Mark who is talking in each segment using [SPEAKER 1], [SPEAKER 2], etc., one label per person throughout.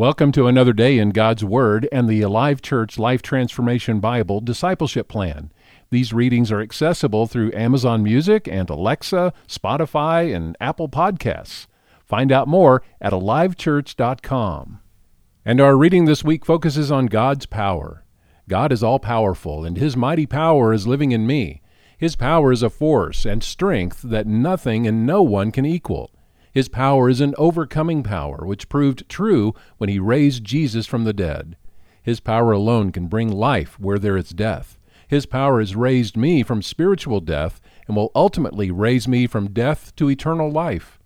[SPEAKER 1] Welcome to another day in God's Word and the Alive Church Life Transformation Bible Discipleship Plan. These readings are accessible through Amazon Music and Alexa, Spotify, and Apple Podcasts. Find out more at alivechurch.com. And our reading this week focuses on God's power. God is all powerful, and His mighty power is living in me. His power is a force and strength that nothing and no one can equal. His power is an overcoming power, which proved true when he raised Jesus from the dead. His power alone can bring life where there is death. His power has raised me from spiritual death and will ultimately raise me from death to eternal life.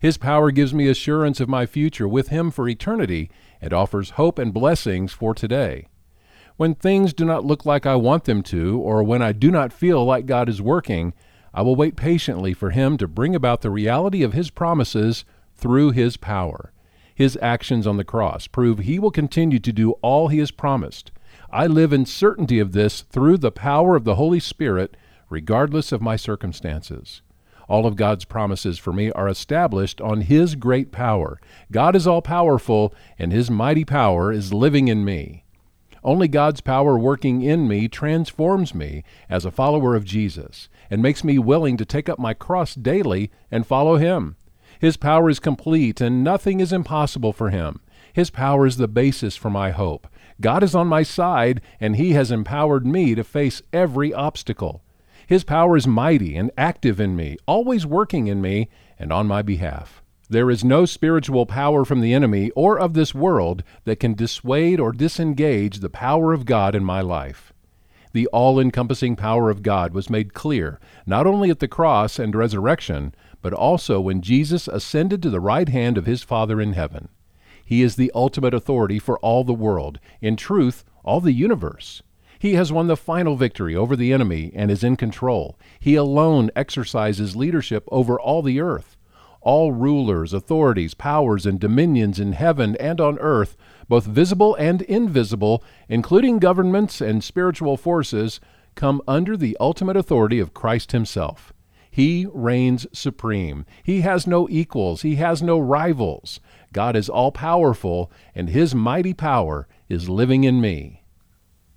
[SPEAKER 1] His power gives me assurance of my future with Him for eternity and offers hope and blessings for today. When things do not look like I want them to, or when I do not feel like God is working, I will wait patiently for him to bring about the reality of his promises through his power. His actions on the cross prove he will continue to do all he has promised. I live in certainty of this through the power of the Holy Spirit, regardless of my circumstances. All of God's promises for me are established on His great power. God is all powerful, and His mighty power is living in me. Only God's power working in me transforms me as a follower of Jesus and makes me willing to take up my cross daily and follow Him. His power is complete and nothing is impossible for Him. His power is the basis for my hope. God is on my side and He has empowered me to face every obstacle. His power is mighty and active in me, always working in me and on my behalf. There is no spiritual power from the enemy or of this world that can dissuade or disengage the power of God in my life. The all encompassing power of God was made clear not only at the cross and resurrection, but also when Jesus ascended to the right hand of his Father in heaven. He is the ultimate authority for all the world, in truth, all the universe. He has won the final victory over the enemy and is in control. He alone exercises leadership over all the earth. All rulers, authorities, powers, and dominions in heaven and on earth, both visible and invisible, including governments and spiritual forces, come under the ultimate authority of Christ Himself. He reigns supreme. He has no equals. He has no rivals. God is all powerful, and His mighty power is living in me.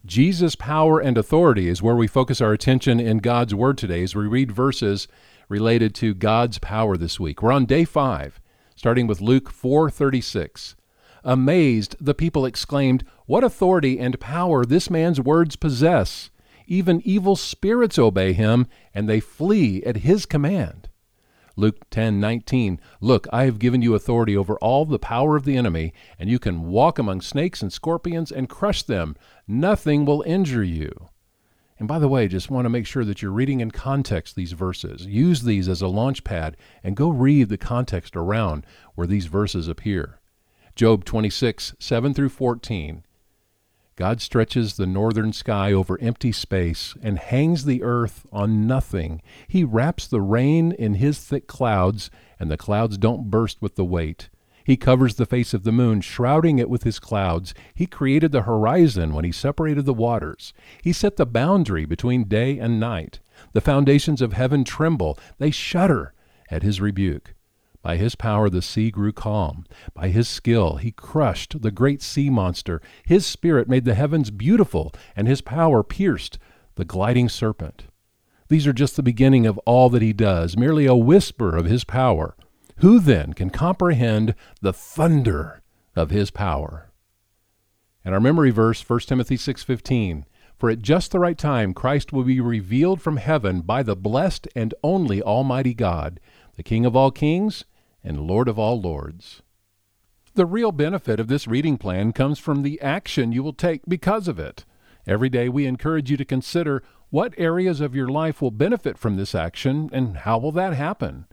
[SPEAKER 1] Jesus' power and authority is where we focus our attention in God's Word today as we read verses related to God's power this week. We're on day 5, starting with Luke 4:36. Amazed, the people exclaimed, "What authority and power this man's words possess! Even evil spirits obey him, and they flee at his command." Luke 10:19 Look, I have given you authority over all the power of the enemy, and you can walk among snakes and scorpions and crush them. Nothing will injure you. And by the way, just want to make sure that you're reading in context these verses. Use these as a launch pad and go read the context around where these verses appear. Job 26, 7 through 14. God stretches the northern sky over empty space and hangs the earth on nothing. He wraps the rain in his thick clouds, and the clouds don't burst with the weight. He covers the face of the moon, shrouding it with his clouds. He created the horizon when he separated the waters. He set the boundary between day and night. The foundations of heaven tremble, they shudder at his rebuke. By his power the sea grew calm. By his skill he crushed the great sea monster. His spirit made the heavens beautiful, and his power pierced the gliding serpent. These are just the beginning of all that he does, merely a whisper of his power. Who then can comprehend the thunder of his power? And our memory verse 1 Timothy 6:15 For at just the right time Christ will be revealed from heaven by the blessed and only almighty God, the King of all kings and Lord of all lords. The real benefit of this reading plan comes from the action you will take because of it. Every day we encourage you to consider what areas of your life will benefit from this action and how will that happen?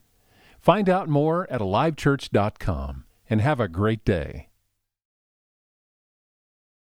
[SPEAKER 1] Find out more at alivechurch.com and have a great day.